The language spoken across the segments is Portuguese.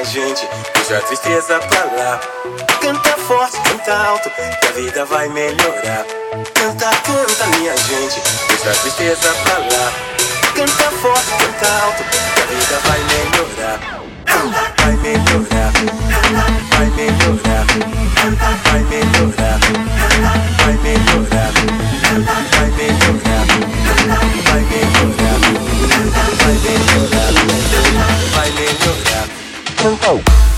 minha gente, deixa a tristeza pra lá. Canta forte, canta alto, que a vida vai melhorar. Canta, canta, minha gente, deixa a tristeza pra lá. Canta forte, canta alto, que a vida vai melhorar. Melhorar.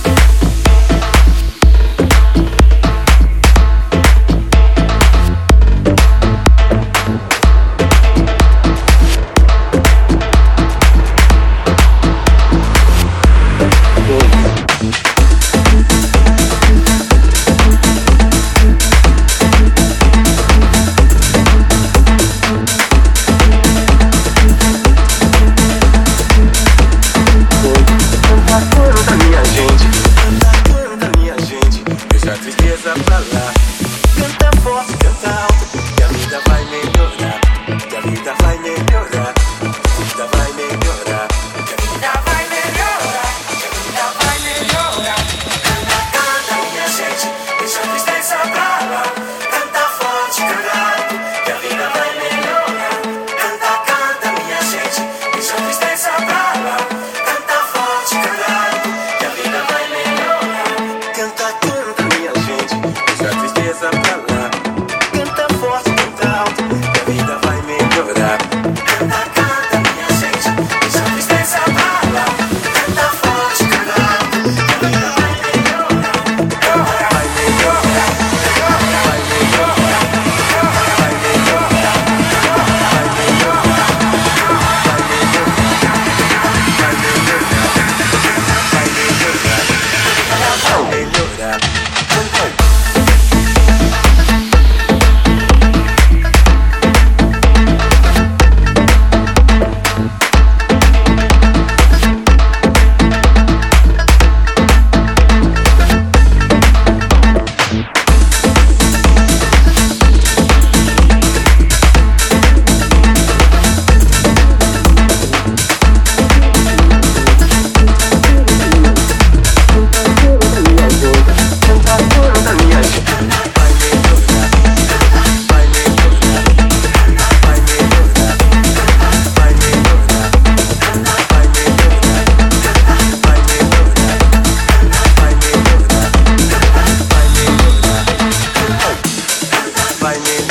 vai melhorar. Vai melhorar. Minha vida vai melhorar. Minha vida vai melhorar. Canta, canta, minha gente. Deixa a tristeza pra lá. Canta forte, canta que a vida vai melhorar. Canta, canta, minha gente. Deixa a tristeza pra lá. Canta forte, canta que a vida vai melhorar. Canta, canta, minha gente. Deixa a tristeza pra lá. Vai me.